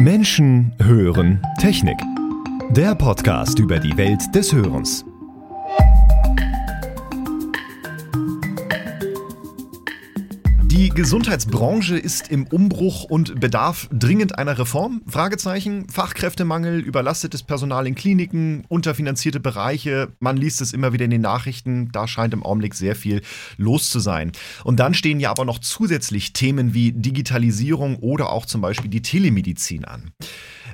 Menschen hören Technik. Der Podcast über die Welt des Hörens. Die Gesundheitsbranche ist im Umbruch und bedarf dringend einer Reform? Fragezeichen. Fachkräftemangel, überlastetes Personal in Kliniken, unterfinanzierte Bereiche. Man liest es immer wieder in den Nachrichten. Da scheint im Augenblick sehr viel los zu sein. Und dann stehen ja aber noch zusätzlich Themen wie Digitalisierung oder auch zum Beispiel die Telemedizin an.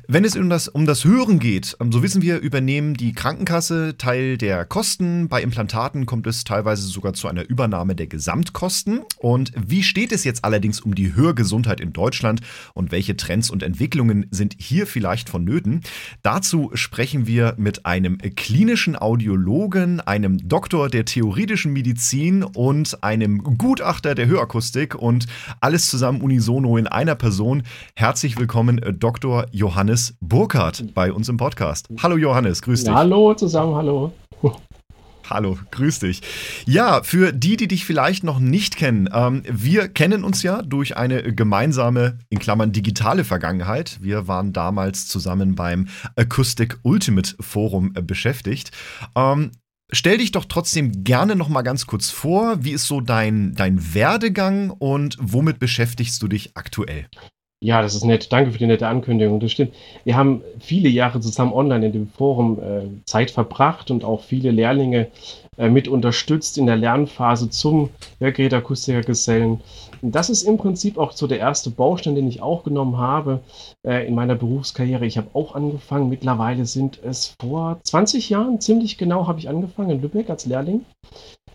Wenn es um das, um das Hören geht, ähm, so wissen wir, übernehmen die Krankenkasse Teil der Kosten. Bei Implantaten kommt es teilweise sogar zu einer Übernahme der Gesamtkosten. Und wie steht es jetzt allerdings um die Hörgesundheit in Deutschland und welche Trends und Entwicklungen sind hier vielleicht vonnöten? Dazu sprechen wir mit einem klinischen Audiologen, einem Doktor der theoretischen Medizin und einem Gutachter der Hörakustik und alles zusammen unisono in einer Person. Herzlich willkommen, Dr. Johannes Johannes Burkhardt bei uns im Podcast. Hallo Johannes, grüß dich. hallo zusammen, hallo. Hallo, grüß dich. Ja, für die, die dich vielleicht noch nicht kennen, ähm, wir kennen uns ja durch eine gemeinsame, in Klammern digitale Vergangenheit. Wir waren damals zusammen beim Acoustic Ultimate Forum äh, beschäftigt. Ähm, Stell dich doch trotzdem gerne noch mal ganz kurz vor. Wie ist so dein, dein Werdegang und womit beschäftigst du dich aktuell? Ja, das ist nett. Danke für die nette Ankündigung. Das stimmt. Wir haben viele Jahre zusammen online in dem Forum äh, Zeit verbracht und auch viele Lehrlinge äh, mit unterstützt in der Lernphase zum Hörgerätakustikergesellen. Das ist im Prinzip auch so der erste Baustein, den ich auch genommen habe äh, in meiner Berufskarriere. Ich habe auch angefangen. Mittlerweile sind es vor 20 Jahren, ziemlich genau, habe ich angefangen in Lübeck als Lehrling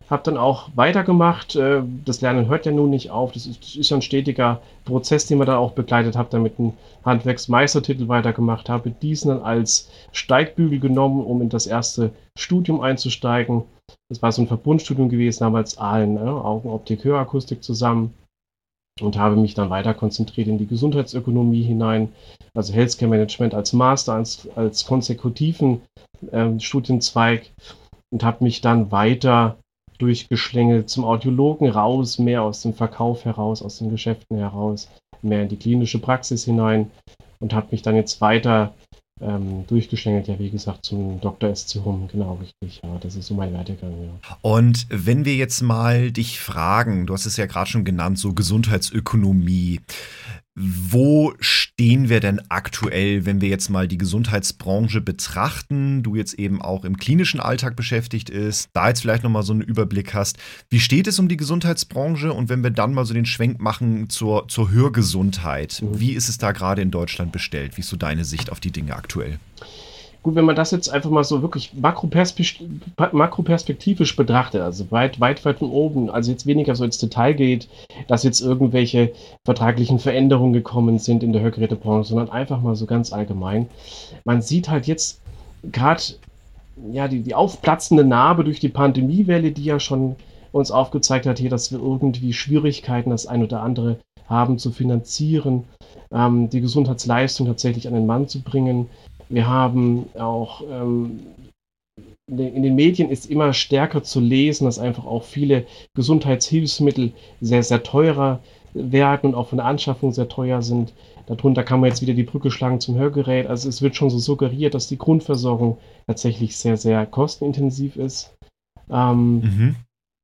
habe dann auch weitergemacht. Äh, das Lernen hört ja nun nicht auf. Das ist, das ist ein stetiger Prozess, den man da auch begleitet habe, damit einen Handwerksmeistertitel weitergemacht habe. Diesen dann als Steigbügel genommen, um in das erste Studium einzusteigen. Das war so ein Verbundstudium gewesen, damals Aalen, ne? Augenoptik, Hörakustik zusammen. Und habe mich dann weiter konzentriert in die Gesundheitsökonomie hinein, also Healthcare Management als Master, als, als konsekutiven äh, Studienzweig und habe mich dann weiter durchgeschlängelt zum Audiologen raus, mehr aus dem Verkauf heraus, aus den Geschäften heraus, mehr in die klinische Praxis hinein und habe mich dann jetzt weiter ähm, durchgeschlängelt, ja, wie gesagt, zum Dr. SC Hum, genau richtig, ja, das ist so mein Werdegang, ja. Und wenn wir jetzt mal dich fragen, du hast es ja gerade schon genannt, so Gesundheitsökonomie, wo stehen wir denn aktuell, wenn wir jetzt mal die Gesundheitsbranche betrachten? Du jetzt eben auch im klinischen Alltag beschäftigt ist, da jetzt vielleicht nochmal so einen Überblick hast. Wie steht es um die Gesundheitsbranche? Und wenn wir dann mal so den Schwenk machen zur, zur Hörgesundheit, mhm. wie ist es da gerade in Deutschland bestellt? Wie ist so deine Sicht auf die Dinge aktuell? Gut, wenn man das jetzt einfach mal so wirklich makroperspektivisch betrachtet, also weit, weit, weit von oben, also jetzt weniger so ins Detail geht, dass jetzt irgendwelche vertraglichen Veränderungen gekommen sind in der Hörgerätebranche, sondern einfach mal so ganz allgemein. Man sieht halt jetzt gerade ja, die, die aufplatzende Narbe durch die Pandemiewelle, die ja schon uns aufgezeigt hat hier, dass wir irgendwie Schwierigkeiten das ein oder andere haben zu finanzieren, ähm, die Gesundheitsleistung tatsächlich an den Mann zu bringen. Wir haben auch ähm, in den Medien ist immer stärker zu lesen, dass einfach auch viele Gesundheitshilfsmittel sehr, sehr teurer werden und auch von der Anschaffung sehr teuer sind. Darunter kann man jetzt wieder die Brücke schlagen zum Hörgerät. Also es wird schon so suggeriert, dass die Grundversorgung tatsächlich sehr, sehr kostenintensiv ist. Ähm, mhm.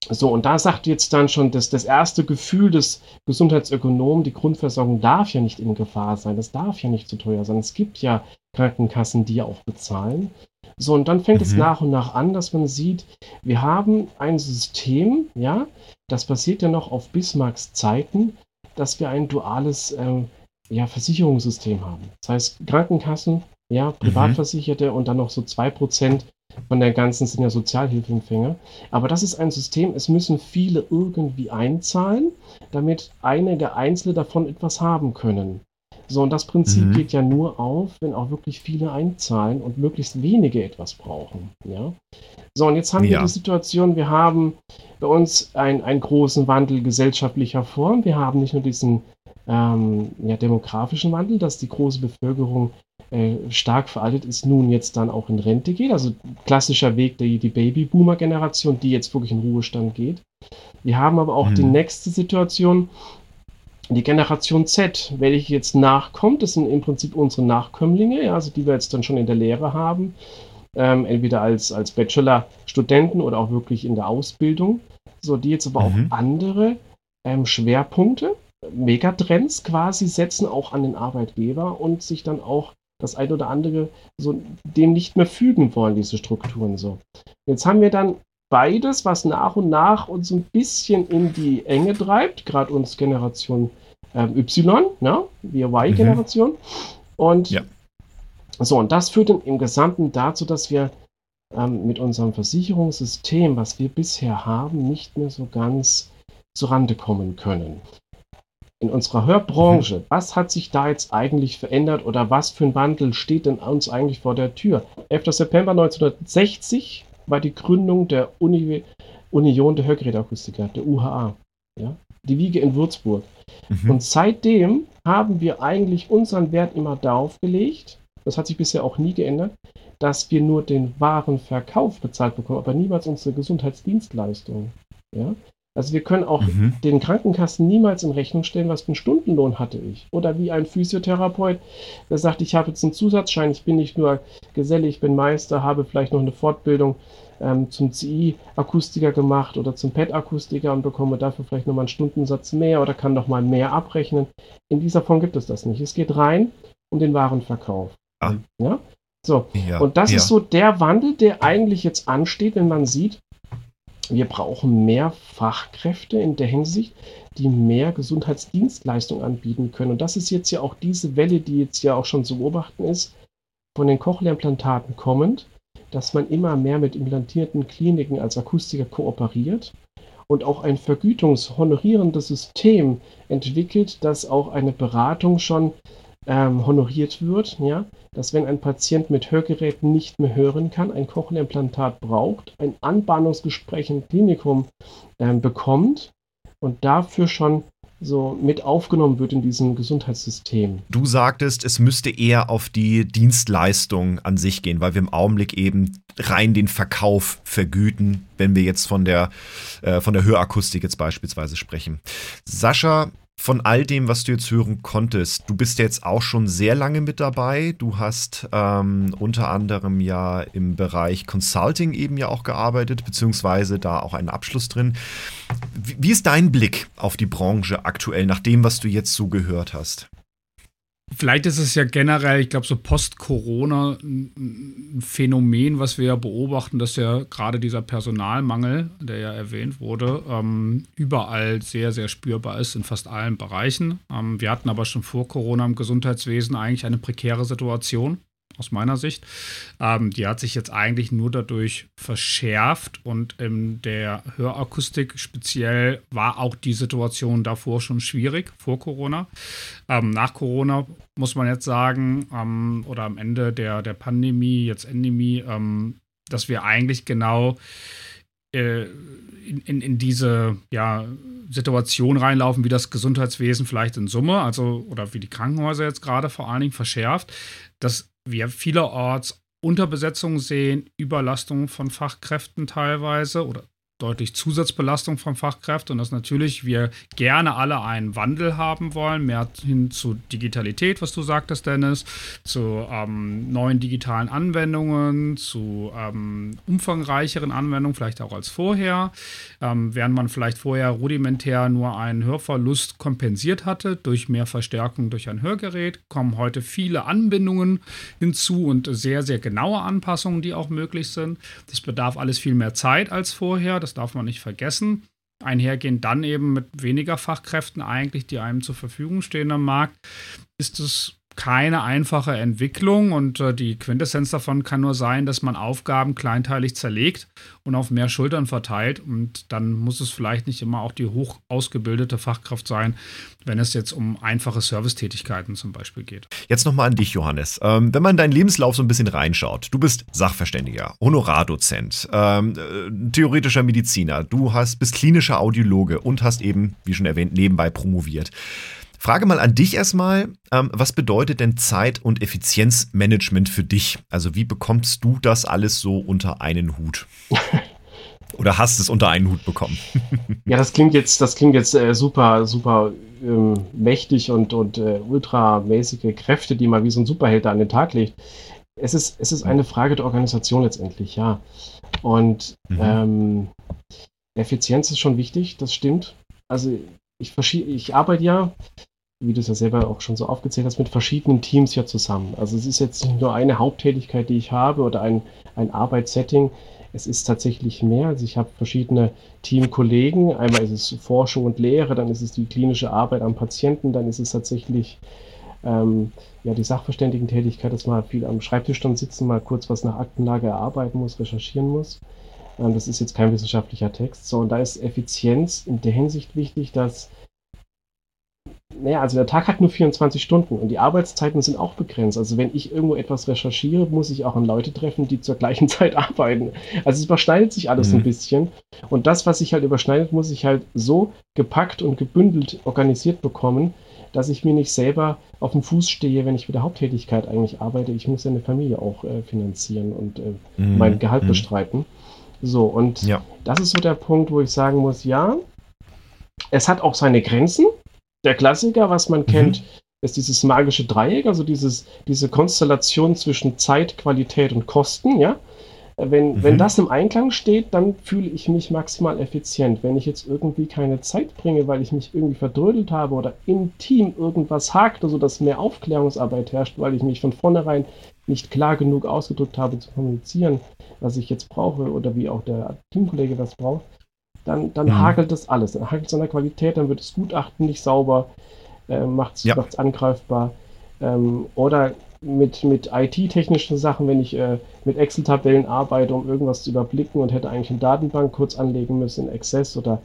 So, und da sagt jetzt dann schon dass das erste Gefühl des Gesundheitsökonomen, die Grundversorgung darf ja nicht in Gefahr sein, das darf ja nicht zu teuer sein. Es gibt ja Krankenkassen, die ja auch bezahlen. So, und dann fängt mhm. es nach und nach an, dass man sieht, wir haben ein System, ja, das basiert ja noch auf Bismarcks Zeiten, dass wir ein duales äh, ja, Versicherungssystem haben. Das heißt, Krankenkassen, ja, mhm. Privatversicherte mhm. und dann noch so 2% von der ganzen sind ja Sozialhilfeempfänger. Aber das ist ein System, es müssen viele irgendwie einzahlen, damit einige Einzelne davon etwas haben können. So, und das Prinzip mhm. geht ja nur auf, wenn auch wirklich viele einzahlen und möglichst wenige etwas brauchen. Ja? So, und jetzt haben ja. wir die Situation, wir haben bei uns ein, einen großen Wandel gesellschaftlicher Form. Wir haben nicht nur diesen ähm, ja, demografischen Wandel, dass die große Bevölkerung äh, stark veraltet ist, nun jetzt dann auch in Rente geht. Also klassischer Weg der die Babyboomer-Generation, die jetzt wirklich in Ruhestand geht. Wir haben aber auch mhm. die nächste Situation, Die Generation Z, welche jetzt nachkommt, das sind im Prinzip unsere Nachkömmlinge, ja, also die wir jetzt dann schon in der Lehre haben, ähm, entweder als, als Bachelor-Studenten oder auch wirklich in der Ausbildung. So, die jetzt aber mhm. auch andere ähm, Schwerpunkte, Megatrends quasi setzen, auch an den Arbeitgeber und sich dann auch das ein oder andere so dem nicht mehr fügen wollen, diese Strukturen so. Jetzt haben wir dann beides, was nach und nach uns ein bisschen in die Enge treibt, gerade uns Generation ähm, Y, ne? wir Y-Generation. Mhm. Und ja. so, und das führt dann im Gesamten dazu, dass wir ähm, mit unserem Versicherungssystem, was wir bisher haben, nicht mehr so ganz zurande kommen können. In unserer Hörbranche, was hat sich da jetzt eigentlich verändert oder was für ein Wandel steht denn uns eigentlich vor der Tür? 11. September 1960 war die Gründung der Uni Union der Hörgeräteakustiker, der UHA. Ja? Die Wiege in Würzburg. Mhm. Und seitdem haben wir eigentlich unseren Wert immer darauf gelegt, das hat sich bisher auch nie geändert, dass wir nur den Warenverkauf bezahlt bekommen, aber niemals unsere Gesundheitsdienstleistung. Ja? Also wir können auch mhm. den Krankenkassen niemals in Rechnung stellen, was für einen Stundenlohn hatte ich. Oder wie ein Physiotherapeut, der sagt, ich habe jetzt einen Zusatzschein, ich bin nicht nur Geselle, ich bin Meister, habe vielleicht noch eine Fortbildung ähm, zum CI-Akustiker gemacht oder zum PET-Akustiker und bekomme dafür vielleicht nochmal einen Stundensatz mehr oder kann nochmal mehr abrechnen. In dieser Form gibt es das nicht. Es geht rein um den Warenverkauf. Ah. Ja? So, ja, und das ja. ist so der Wandel, der eigentlich jetzt ansteht, wenn man sieht, wir brauchen mehr Fachkräfte in der Hinsicht, die mehr Gesundheitsdienstleistungen anbieten können. Und das ist jetzt ja auch diese Welle, die jetzt ja auch schon zu beobachten ist, von den Cochlea-Implantaten kommend, dass man immer mehr mit implantierten Kliniken als Akustiker kooperiert und auch ein vergütungshonorierendes System entwickelt, dass auch eine Beratung schon ähm, honoriert wird, ja, dass wenn ein Patient mit Hörgeräten nicht mehr hören kann, ein Cochlea-Implantat braucht, ein Anbahnungsgespräch im Klinikum ähm, bekommt und dafür schon so mit aufgenommen wird in diesem Gesundheitssystem. Du sagtest, es müsste eher auf die Dienstleistung an sich gehen, weil wir im Augenblick eben rein den Verkauf vergüten, wenn wir jetzt von der, äh, von der Hörakustik jetzt beispielsweise sprechen. Sascha, von all dem, was du jetzt hören konntest, du bist jetzt auch schon sehr lange mit dabei. Du hast ähm, unter anderem ja im Bereich Consulting eben ja auch gearbeitet, beziehungsweise da auch einen Abschluss drin. Wie, wie ist dein Blick auf die Branche aktuell, nach dem, was du jetzt so gehört hast? Vielleicht ist es ja generell, ich glaube, so Post-Corona ein Phänomen, was wir ja beobachten, dass ja gerade dieser Personalmangel, der ja erwähnt wurde, ähm, überall sehr, sehr spürbar ist in fast allen Bereichen. Ähm, wir hatten aber schon vor Corona im Gesundheitswesen eigentlich eine prekäre Situation aus meiner Sicht. Ähm, die hat sich jetzt eigentlich nur dadurch verschärft und in der Hörakustik speziell war auch die Situation davor schon schwierig, vor Corona. Ähm, nach Corona muss man jetzt sagen, ähm, oder am Ende der, der Pandemie, jetzt Endemie, ähm, dass wir eigentlich genau äh, in, in, in diese ja, Situation reinlaufen, wie das Gesundheitswesen vielleicht in Summe, also oder wie die Krankenhäuser jetzt gerade vor allen Dingen verschärft, dass wir vielerorts Unterbesetzung sehen, Überlastung von Fachkräften teilweise oder deutlich Zusatzbelastung von Fachkräften und dass natürlich wir gerne alle einen Wandel haben wollen, mehr hin zu Digitalität, was du sagtest, Dennis, zu ähm, neuen digitalen Anwendungen, zu ähm, umfangreicheren Anwendungen, vielleicht auch als vorher. Ähm, während man vielleicht vorher rudimentär nur einen Hörverlust kompensiert hatte durch mehr Verstärkung durch ein Hörgerät, kommen heute viele Anbindungen hinzu und sehr, sehr genaue Anpassungen, die auch möglich sind. Das bedarf alles viel mehr Zeit als vorher das darf man nicht vergessen. Einhergehend dann eben mit weniger Fachkräften eigentlich, die einem zur Verfügung stehen am Markt, ist es keine einfache Entwicklung und äh, die Quintessenz davon kann nur sein, dass man Aufgaben kleinteilig zerlegt und auf mehr Schultern verteilt und dann muss es vielleicht nicht immer auch die hoch ausgebildete Fachkraft sein, wenn es jetzt um einfache Servicetätigkeiten zum Beispiel geht. Jetzt nochmal an dich, Johannes. Ähm, wenn man deinen Lebenslauf so ein bisschen reinschaut, du bist Sachverständiger, Honorardozent, ähm, äh, theoretischer Mediziner, du hast, bist klinischer Audiologe und hast eben, wie schon erwähnt, nebenbei promoviert. Frage mal an dich erstmal, ähm, was bedeutet denn Zeit- und Effizienzmanagement für dich? Also wie bekommst du das alles so unter einen Hut? Oder hast es unter einen Hut bekommen? ja, das klingt jetzt, das klingt jetzt äh, super, super ähm, mächtig und, und äh, ultramäßige Kräfte, die man wie so ein Superheld an den Tag legt. Es ist, es ist eine Frage der Organisation letztendlich, ja. Und mhm. ähm, Effizienz ist schon wichtig, das stimmt. Also ich, ich arbeite ja, wie du es ja selber auch schon so aufgezählt hast, mit verschiedenen Teams ja zusammen. Also es ist jetzt nicht nur eine Haupttätigkeit, die ich habe oder ein, ein Arbeitssetting, es ist tatsächlich mehr. Also ich habe verschiedene Teamkollegen. Einmal ist es Forschung und Lehre, dann ist es die klinische Arbeit am Patienten, dann ist es tatsächlich ähm, ja, die Sachverständigentätigkeit, dass man viel am Schreibtisch dann sitzen, mal kurz was nach Aktenlage erarbeiten muss, recherchieren muss. Ähm, das ist jetzt kein wissenschaftlicher Text. So, und da ist Effizienz in der Hinsicht wichtig, dass naja, also der Tag hat nur 24 Stunden und die Arbeitszeiten sind auch begrenzt. Also wenn ich irgendwo etwas recherchiere, muss ich auch an Leute treffen, die zur gleichen Zeit arbeiten. Also es überschneidet sich alles mhm. ein bisschen. Und das, was sich halt überschneidet, muss ich halt so gepackt und gebündelt organisiert bekommen, dass ich mir nicht selber auf dem Fuß stehe, wenn ich mit der Haupttätigkeit eigentlich arbeite. Ich muss ja eine Familie auch äh, finanzieren und äh, mhm. mein Gehalt mhm. bestreiten. So, und ja. das ist so der Punkt, wo ich sagen muss, ja, es hat auch seine Grenzen der Klassiker, was man mhm. kennt, ist dieses magische Dreieck, also dieses, diese Konstellation zwischen Zeit, Qualität und Kosten, ja. Wenn, mhm. wenn das im Einklang steht, dann fühle ich mich maximal effizient. Wenn ich jetzt irgendwie keine Zeit bringe, weil ich mich irgendwie verdrödelt habe oder im Team irgendwas hakt, also dass mehr Aufklärungsarbeit herrscht, weil ich mich von vornherein nicht klar genug ausgedrückt habe zu kommunizieren, was ich jetzt brauche oder wie auch der Teamkollege das braucht, dann, dann mhm. hakelt das alles. Dann hakelt es an der Qualität, dann wird das Gutachten nicht sauber, äh, macht es ja. angreifbar. Ähm, oder mit, mit IT-technischen Sachen, wenn ich äh, mit Excel-Tabellen arbeite, um irgendwas zu überblicken und hätte eigentlich eine Datenbank kurz anlegen müssen in Access oder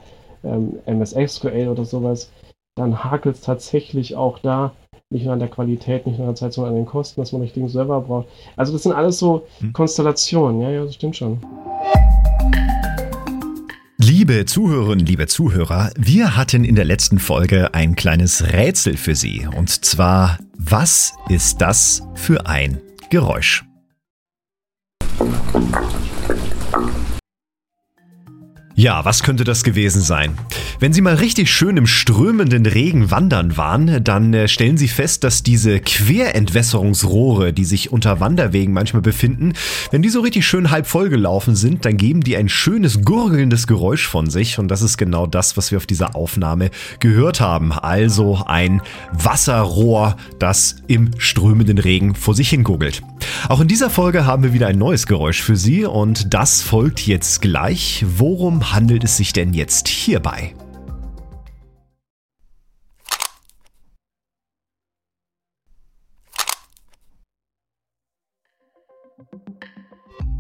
ähm, MS SQL oder sowas, dann hakelt es tatsächlich auch da. Nicht nur an der Qualität, nicht nur an der Zeit, sondern an den Kosten, dass man richtigen Server braucht. Also das sind alles so hm. Konstellationen, ja, ja, das stimmt schon. Liebe Zuhörerinnen, liebe Zuhörer, wir hatten in der letzten Folge ein kleines Rätsel für Sie. Und zwar, was ist das für ein Geräusch? Ja, was könnte das gewesen sein? Wenn Sie mal richtig schön im strömenden Regen wandern waren, dann äh, stellen Sie fest, dass diese Querentwässerungsrohre, die sich unter Wanderwegen manchmal befinden, wenn die so richtig schön halb vollgelaufen sind, dann geben die ein schönes gurgelndes Geräusch von sich und das ist genau das, was wir auf dieser Aufnahme gehört haben. Also ein Wasserrohr, das im strömenden Regen vor sich hin gurgelt. Auch in dieser Folge haben wir wieder ein neues Geräusch für Sie und das folgt jetzt gleich. Worum handelt es sich denn jetzt hierbei?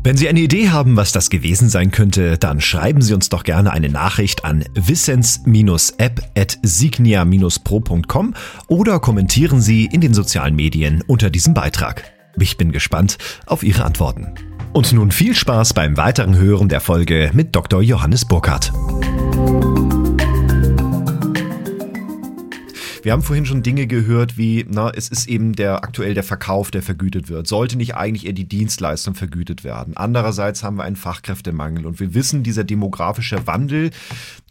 Wenn Sie eine Idee haben, was das gewesen sein könnte, dann schreiben Sie uns doch gerne eine Nachricht an wissens-app.signia-pro.com oder kommentieren Sie in den sozialen Medien unter diesem Beitrag. Ich bin gespannt auf Ihre Antworten. Und nun viel Spaß beim weiteren Hören der Folge mit Dr. Johannes Burkhardt. Wir haben vorhin schon Dinge gehört wie, na, es ist eben der aktuell der Verkauf, der vergütet wird. Sollte nicht eigentlich eher die Dienstleistung vergütet werden? Andererseits haben wir einen Fachkräftemangel und wir wissen, dieser demografische Wandel,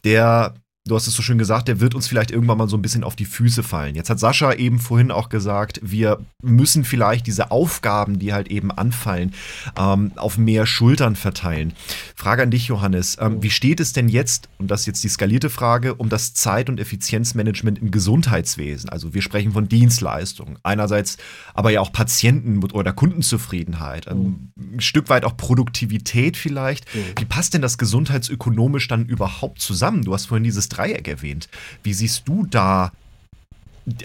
der du hast es so schön gesagt, der wird uns vielleicht irgendwann mal so ein bisschen auf die Füße fallen. Jetzt hat Sascha eben vorhin auch gesagt, wir müssen vielleicht diese Aufgaben, die halt eben anfallen, ähm, auf mehr Schultern verteilen. Frage an dich, Johannes. Ähm, wie steht es denn jetzt, und das ist jetzt die skalierte Frage, um das Zeit- und Effizienzmanagement im Gesundheitswesen? Also wir sprechen von Dienstleistungen. Einerseits aber ja auch Patienten- oder Kundenzufriedenheit. Ähm, ein Stück weit auch Produktivität vielleicht. Wie passt denn das gesundheitsökonomisch dann überhaupt zusammen? Du hast vorhin dieses Dreieck erwähnt. Wie siehst du da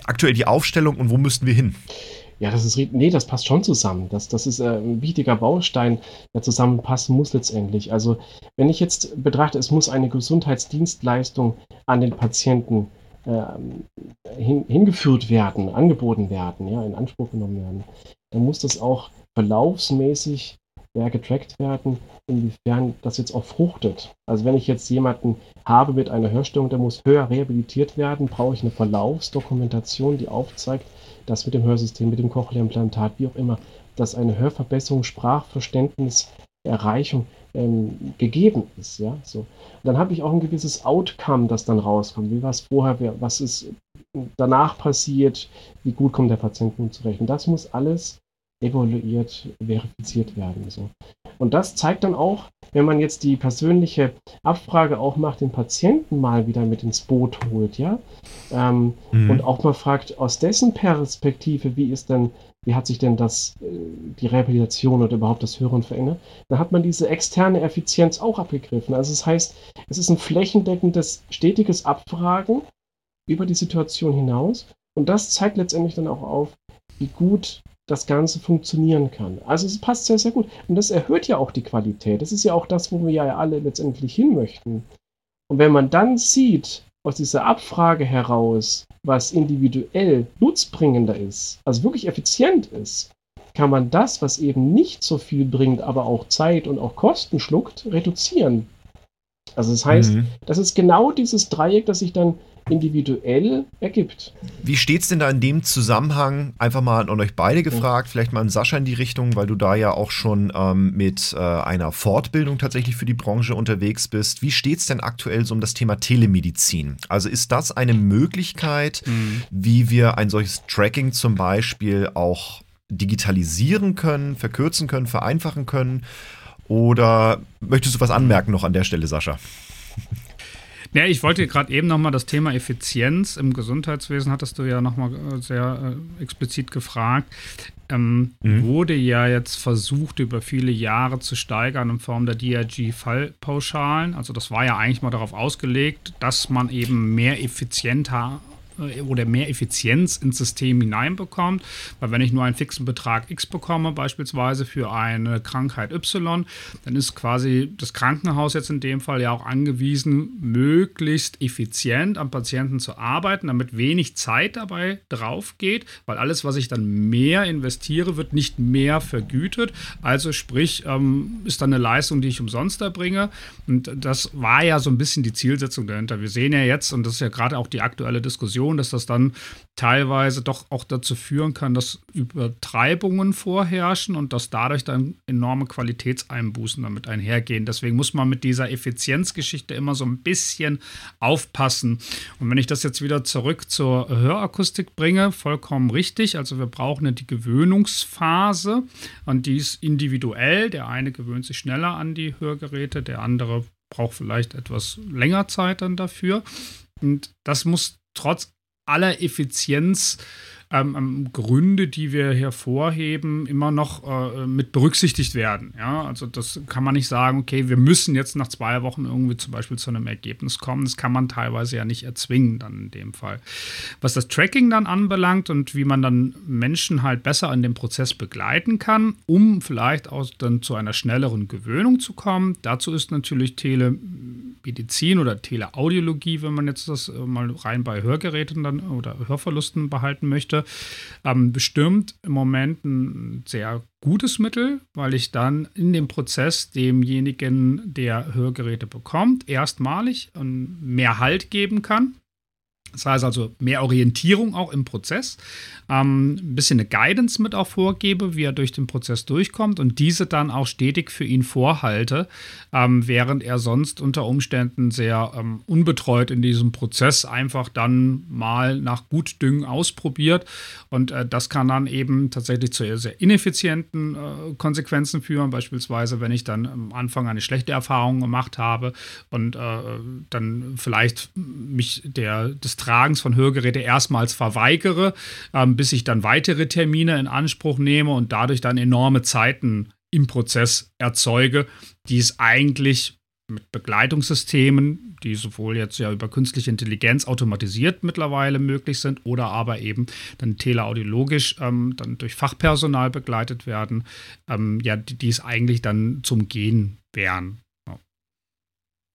aktuell die Aufstellung und wo müssten wir hin? Ja, das ist, nee, das passt schon zusammen. Das, das ist äh, ein wichtiger Baustein, der zusammenpassen muss letztendlich. Also, wenn ich jetzt betrachte, es muss eine Gesundheitsdienstleistung an den Patienten äh, hin, hingeführt werden, angeboten werden, ja, in Anspruch genommen werden, dann muss das auch verlaufsmäßig ja, getrackt werden, inwiefern das jetzt auch fruchtet. Also wenn ich jetzt jemanden habe mit einer Hörstörung, der muss höher rehabilitiert werden, brauche ich eine Verlaufsdokumentation, die aufzeigt, dass mit dem Hörsystem, mit dem Cochlea-Implantat, wie auch immer, dass eine Hörverbesserung, Sprachverständnis Erreichung ähm, gegeben ist. Ja? So. Und dann habe ich auch ein gewisses Outcome, das dann rauskommt. Wie war es vorher, was ist danach passiert, wie gut kommt der Patient nun zurecht. Und das muss alles evaluiert, verifiziert werden. So. Und das zeigt dann auch, wenn man jetzt die persönliche Abfrage auch macht, den Patienten mal wieder mit ins Boot holt, ja, ähm, mhm. und auch mal fragt, aus dessen Perspektive, wie ist denn, wie hat sich denn das, äh, die Rehabilitation oder überhaupt das Hören verändert, dann hat man diese externe Effizienz auch abgegriffen. Also das heißt, es ist ein flächendeckendes, stetiges Abfragen über die Situation hinaus. Und das zeigt letztendlich dann auch auf, wie gut das Ganze funktionieren kann. Also es passt sehr, sehr gut. Und das erhöht ja auch die Qualität. Das ist ja auch das, wo wir ja alle letztendlich hin möchten. Und wenn man dann sieht, aus dieser Abfrage heraus, was individuell nutzbringender ist, also wirklich effizient ist, kann man das, was eben nicht so viel bringt, aber auch Zeit und auch Kosten schluckt, reduzieren. Also das heißt, mhm. das ist genau dieses Dreieck, das sich dann individuell ergibt. Wie steht es denn da in dem Zusammenhang, einfach mal an euch beide gefragt, vielleicht mal an Sascha in die Richtung, weil du da ja auch schon ähm, mit äh, einer Fortbildung tatsächlich für die Branche unterwegs bist. Wie steht es denn aktuell so um das Thema Telemedizin? Also ist das eine Möglichkeit, mhm. wie wir ein solches Tracking zum Beispiel auch digitalisieren können, verkürzen können, vereinfachen können? Oder möchtest du was anmerken noch an der Stelle, Sascha? Ja, ich wollte gerade eben nochmal das Thema Effizienz im Gesundheitswesen, hattest du ja nochmal äh, sehr äh, explizit gefragt. Ähm, mhm. Wurde ja jetzt versucht, über viele Jahre zu steigern in Form der DRG-Fallpauschalen. Also, das war ja eigentlich mal darauf ausgelegt, dass man eben mehr effizienter oder mehr Effizienz ins System hineinbekommt. Weil wenn ich nur einen fixen Betrag X bekomme, beispielsweise für eine Krankheit Y, dann ist quasi das Krankenhaus jetzt in dem Fall ja auch angewiesen, möglichst effizient am Patienten zu arbeiten, damit wenig Zeit dabei drauf geht, weil alles, was ich dann mehr investiere, wird nicht mehr vergütet. Also sprich, ähm, ist dann eine Leistung, die ich umsonst erbringe. Und das war ja so ein bisschen die Zielsetzung dahinter. Wir sehen ja jetzt, und das ist ja gerade auch die aktuelle Diskussion, Situation, dass das dann teilweise doch auch dazu führen kann, dass Übertreibungen vorherrschen und dass dadurch dann enorme Qualitätseinbußen damit einhergehen. Deswegen muss man mit dieser Effizienzgeschichte immer so ein bisschen aufpassen. Und wenn ich das jetzt wieder zurück zur Hörakustik bringe, vollkommen richtig. Also wir brauchen die Gewöhnungsphase und die ist individuell. Der eine gewöhnt sich schneller an die Hörgeräte, der andere braucht vielleicht etwas länger Zeit dann dafür. Und das muss trotz aller Effizienz ähm, ähm, Gründe, die wir hervorheben, immer noch äh, mit berücksichtigt werden. Ja? Also das kann man nicht sagen, okay, wir müssen jetzt nach zwei Wochen irgendwie zum Beispiel zu einem Ergebnis kommen. Das kann man teilweise ja nicht erzwingen dann in dem Fall. Was das Tracking dann anbelangt und wie man dann Menschen halt besser in dem Prozess begleiten kann, um vielleicht auch dann zu einer schnelleren Gewöhnung zu kommen, dazu ist natürlich Telemedizin oder Teleaudiologie, wenn man jetzt das äh, mal rein bei Hörgeräten dann oder Hörverlusten behalten möchte, möchte, ähm, bestimmt im Moment ein sehr gutes Mittel, weil ich dann in dem Prozess demjenigen, der Hörgeräte bekommt, erstmalig mehr Halt geben kann. Das heißt also mehr Orientierung auch im Prozess, ähm, ein bisschen eine Guidance mit auch vorgebe, wie er durch den Prozess durchkommt und diese dann auch stetig für ihn vorhalte, ähm, während er sonst unter Umständen sehr ähm, unbetreut in diesem Prozess einfach dann mal nach Gutdüngen ausprobiert. Und äh, das kann dann eben tatsächlich zu sehr ineffizienten äh, Konsequenzen führen, beispielsweise wenn ich dann am Anfang eine schlechte Erfahrung gemacht habe und äh, dann vielleicht mich der des Tragens von Hörgeräte erstmals verweigere, ähm, bis ich dann weitere Termine in Anspruch nehme und dadurch dann enorme Zeiten im Prozess erzeuge, die es eigentlich mit Begleitungssystemen, die sowohl jetzt ja über künstliche Intelligenz automatisiert mittlerweile möglich sind oder aber eben dann teleaudiologisch ähm, dann durch Fachpersonal begleitet werden, ähm, ja, die, die, es eigentlich dann zum Gehen wären. Ja.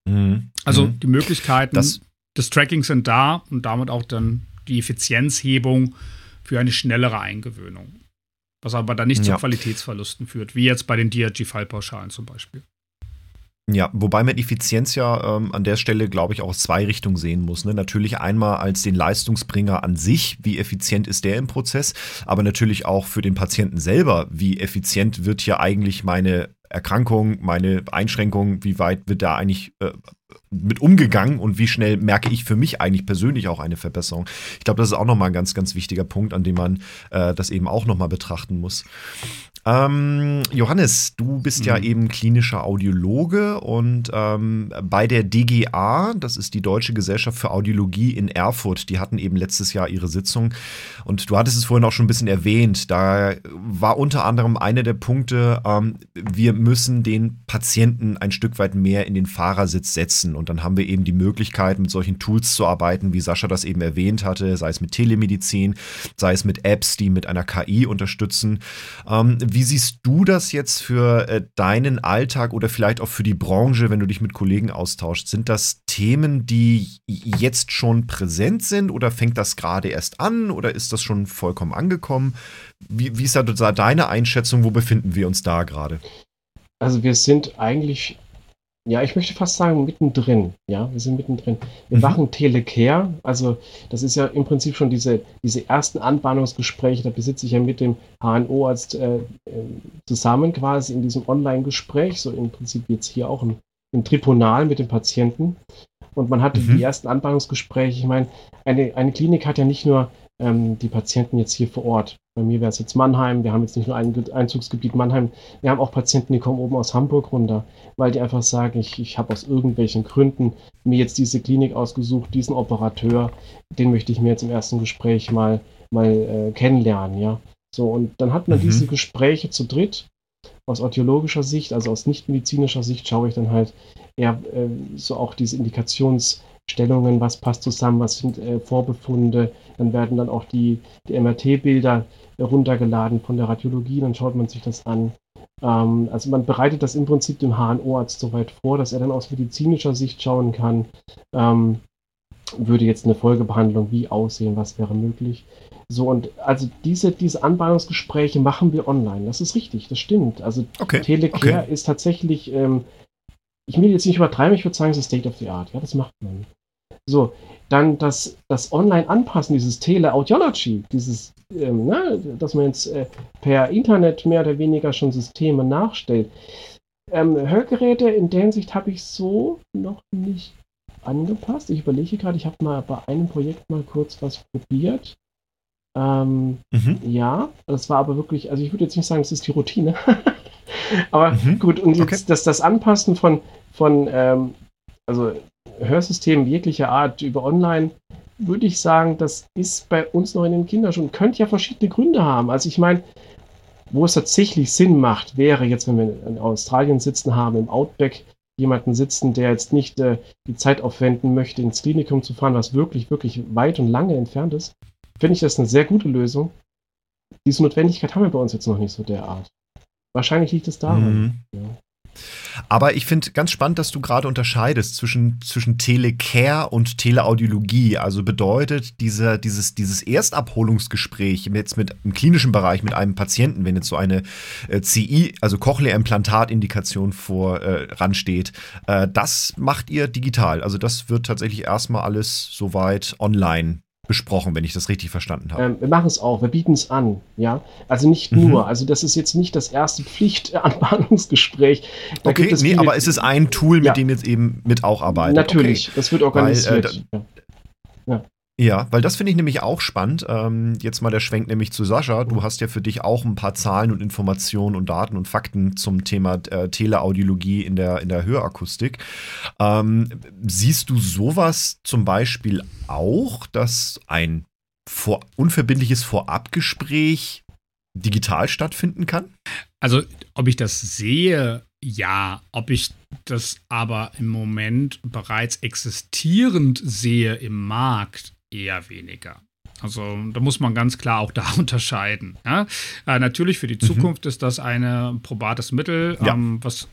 Mhm. Also mhm. die Möglichkeiten das des Trackings sind da und damit auch dann die Effizienzhebung für eine schnellere Eingewöhnung. Was aber dann nicht ja. zu Qualitätsverlusten führt, wie jetzt bei den DRG-Fallpauschalen zum Beispiel. Ja, wobei man Effizienz ja ähm, an der Stelle, glaube ich, auch aus zwei Richtungen sehen muss. Ne? Natürlich einmal als den Leistungsbringer an sich, wie effizient ist der im Prozess, aber natürlich auch für den Patienten selber, wie effizient wird hier eigentlich meine Erkrankung, meine Einschränkung, wie weit wird da eigentlich äh, mit umgegangen und wie schnell merke ich für mich eigentlich persönlich auch eine Verbesserung. Ich glaube, das ist auch nochmal ein ganz, ganz wichtiger Punkt, an dem man äh, das eben auch nochmal betrachten muss. Ähm, Johannes, du bist mhm. ja eben klinischer Audiologe und ähm, bei der DGA, das ist die Deutsche Gesellschaft für Audiologie in Erfurt, die hatten eben letztes Jahr ihre Sitzung und du hattest es vorhin auch schon ein bisschen erwähnt, da war unter anderem einer der Punkte, ähm, wir müssen den Patienten ein Stück weit mehr in den Fahrersitz setzen und dann haben wir eben die Möglichkeit, mit solchen Tools zu arbeiten, wie Sascha das eben erwähnt hatte, sei es mit Telemedizin, sei es mit Apps, die mit einer KI unterstützen. Wie siehst du das jetzt für äh, deinen Alltag oder vielleicht auch für die Branche, wenn du dich mit Kollegen austauschst? Sind das Themen, die jetzt schon präsent sind oder fängt das gerade erst an oder ist das schon vollkommen angekommen? Wie, wie ist da deine Einschätzung? Wo befinden wir uns da gerade? Also wir sind eigentlich ja, ich möchte fast sagen, mittendrin. Ja, wir sind mittendrin. Wir mhm. machen Telecare. Also, das ist ja im Prinzip schon diese, diese ersten Anbahnungsgespräche. Da besitze ich ja mit dem HNO-Arzt äh, zusammen quasi in diesem Online-Gespräch. So im Prinzip jetzt hier auch im, im Tribunal mit dem Patienten. Und man hatte mhm. die ersten Anbahnungsgespräche. Ich meine, eine, eine Klinik hat ja nicht nur ähm, die Patienten jetzt hier vor Ort. Bei mir wäre es jetzt Mannheim. Wir haben jetzt nicht nur ein Einzugsgebiet Mannheim. Wir haben auch Patienten, die kommen oben aus Hamburg runter, weil die einfach sagen, ich, ich habe aus irgendwelchen Gründen mir jetzt diese Klinik ausgesucht, diesen Operateur, den möchte ich mir jetzt im ersten Gespräch mal, mal äh, kennenlernen, ja. So, und dann hat man mhm. diese Gespräche zu dritt. Aus audiologischer Sicht, also aus nichtmedizinischer Sicht, schaue ich dann halt eher äh, so auch diese Indikations- Stellungen, was passt zusammen, was sind äh, Vorbefunde. Dann werden dann auch die, die MRT-Bilder runtergeladen von der Radiologie, dann schaut man sich das an. Ähm, also man bereitet das im Prinzip dem HNO-Arzt so weit vor, dass er dann aus medizinischer Sicht schauen kann, ähm, würde jetzt eine Folgebehandlung wie aussehen, was wäre möglich. So, und also diese, diese Anbahnungsgespräche machen wir online. Das ist richtig, das stimmt. Also okay, Telecare okay. ist tatsächlich ähm, ich will jetzt nicht übertreiben, ich würde sagen, es ist State of the Art. Ja, das macht man. So, dann das, das Online-Anpassen, dieses Tele-Audiology, dieses, ähm, ne, dass man jetzt äh, per Internet mehr oder weniger schon Systeme nachstellt. Ähm, Hörgeräte in der Hinsicht habe ich so noch nicht angepasst. Ich überlege gerade, ich habe mal bei einem Projekt mal kurz was probiert. Ähm, mhm. Ja, das war aber wirklich, also ich würde jetzt nicht sagen, es ist die Routine. aber mhm. gut, und jetzt okay. das, das Anpassen von, von ähm, also Hörsystemen jeglicher Art über Online, würde ich sagen, das ist bei uns noch in den Kinderschuhen. Könnte ja verschiedene Gründe haben. Also ich meine, wo es tatsächlich Sinn macht, wäre jetzt, wenn wir in Australien sitzen haben, im Outback, jemanden sitzen, der jetzt nicht äh, die Zeit aufwenden möchte, ins Klinikum zu fahren, was wirklich, wirklich weit und lange entfernt ist, finde ich das eine sehr gute Lösung. Diese Notwendigkeit haben wir bei uns jetzt noch nicht so derart. Wahrscheinlich liegt es daran. Mhm. Ja. Aber ich finde ganz spannend, dass du gerade unterscheidest zwischen, zwischen Telecare und Teleaudiologie. Also bedeutet diese, dieses, dieses Erstabholungsgespräch jetzt mit im klinischen Bereich mit einem Patienten, wenn jetzt so eine äh, CI, also Cochlea-Implantat-Indikation vor äh, ransteht, äh, das macht ihr digital. Also das wird tatsächlich erstmal alles soweit online besprochen, wenn ich das richtig verstanden habe. Ähm, wir machen es auch, wir bieten es an, ja. Also nicht mhm. nur, also das ist jetzt nicht das erste Pflichtanbahnungsgespräch. Da okay, nee, aber es ist ein Tool, mit ja. dem jetzt eben mit auch arbeitet. Natürlich, okay. das wird organisiert. Weil, äh, da, ja. Weil das finde ich nämlich auch spannend. Ähm, jetzt mal der Schwenk nämlich zu Sascha. Du hast ja für dich auch ein paar Zahlen und Informationen und Daten und Fakten zum Thema äh, Teleaudiologie in der, in der Hörakustik. Ähm, siehst du sowas zum Beispiel auch, dass ein vor, unverbindliches Vorabgespräch digital stattfinden kann? Also, ob ich das sehe, ja. Ob ich das aber im Moment bereits existierend sehe im Markt, eher weniger. Also da muss man ganz klar auch da unterscheiden. Ja? Äh, natürlich für die mhm. Zukunft mhm. ist das ein probates Mittel, ja. ähm, was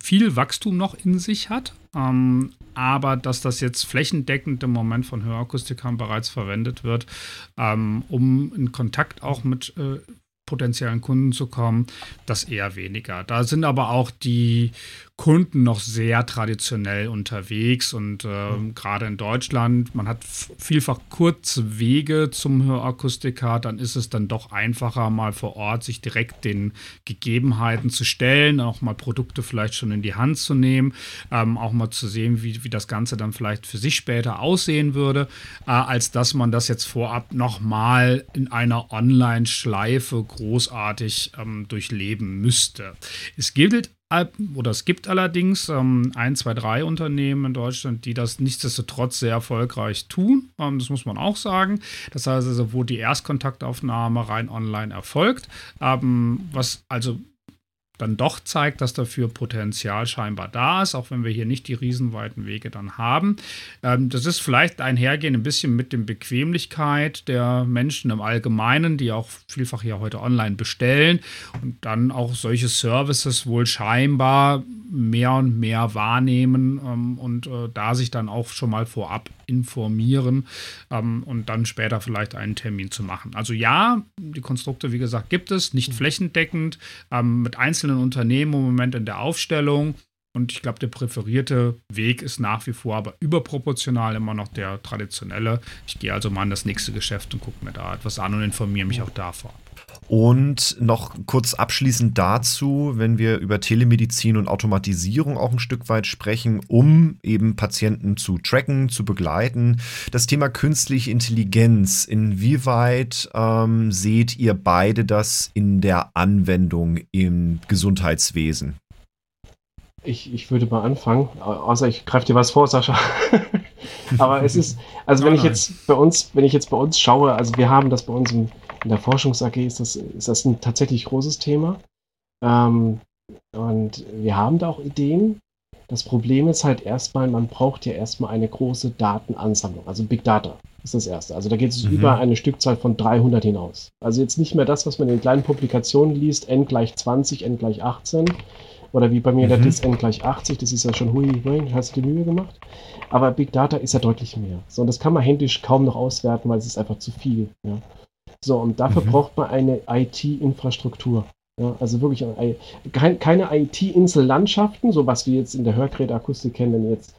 viel Wachstum noch in sich hat. Ähm, aber dass das jetzt flächendeckend im Moment von Hörakustikern bereits verwendet wird, ähm, um in Kontakt auch mit äh, potenziellen Kunden zu kommen, das eher weniger. Da sind aber auch die Kunden noch sehr traditionell unterwegs und äh, mhm. gerade in Deutschland, man hat vielfach kurze Wege zum Hörakustiker, dann ist es dann doch einfacher, mal vor Ort sich direkt den Gegebenheiten zu stellen, auch mal Produkte vielleicht schon in die Hand zu nehmen, ähm, auch mal zu sehen, wie, wie das Ganze dann vielleicht für sich später aussehen würde, äh, als dass man das jetzt vorab nochmal in einer Online-Schleife großartig ähm, durchleben müsste. Es gilt oder es gibt allerdings ähm, ein, zwei, drei Unternehmen in Deutschland, die das nichtsdestotrotz sehr erfolgreich tun. Ähm, das muss man auch sagen. Das heißt also, wo die Erstkontaktaufnahme rein online erfolgt, ähm, was also dann doch zeigt, dass dafür Potenzial scheinbar da ist, auch wenn wir hier nicht die riesenweiten Wege dann haben. Ähm, das ist vielleicht einhergehen ein bisschen mit der Bequemlichkeit der Menschen im Allgemeinen, die auch vielfach ja heute online bestellen und dann auch solche Services wohl scheinbar mehr und mehr wahrnehmen ähm, und äh, da sich dann auch schon mal vorab informieren ähm, und dann später vielleicht einen Termin zu machen. Also ja, die Konstrukte, wie gesagt, gibt es, nicht flächendeckend, ähm, mit einzelnen Unternehmen im Moment in der Aufstellung. Und ich glaube, der präferierte Weg ist nach wie vor aber überproportional immer noch der traditionelle. Ich gehe also mal in das nächste Geschäft und gucke mir da etwas an und informiere mich auch davor. Und noch kurz abschließend dazu, wenn wir über Telemedizin und Automatisierung auch ein Stück weit sprechen, um eben Patienten zu tracken, zu begleiten. Das Thema künstliche Intelligenz, inwieweit ähm, seht ihr beide das in der Anwendung im Gesundheitswesen? Ich, ich würde mal anfangen, außer ich greife dir was vor, Sascha. Aber es ist, also wenn ich jetzt bei uns, wenn ich jetzt bei uns schaue, also wir haben das bei uns im in der Forschungs-AG ist das, ist das ein tatsächlich großes Thema. Ähm, und wir haben da auch Ideen. Das Problem ist halt erstmal, man braucht ja erstmal eine große Datenansammlung, also Big Data ist das erste. Also da geht es mhm. über eine Stückzahl von 300 hinaus. Also jetzt nicht mehr das, was man in kleinen Publikationen liest, n gleich 20, n gleich 18 oder wie bei mir mhm. der DIS n gleich 80, das ist ja schon hui, hui, hast du die Mühe gemacht. Aber Big Data ist ja deutlich mehr. So, und das kann man händisch kaum noch auswerten, weil es ist einfach zu viel. Ja. So, und dafür mhm. braucht man eine IT-Infrastruktur. Ja, also wirklich ein, keine IT-Insel-Landschaften, so was wir jetzt in der Hörgeräteakustik kennen, wenn jetzt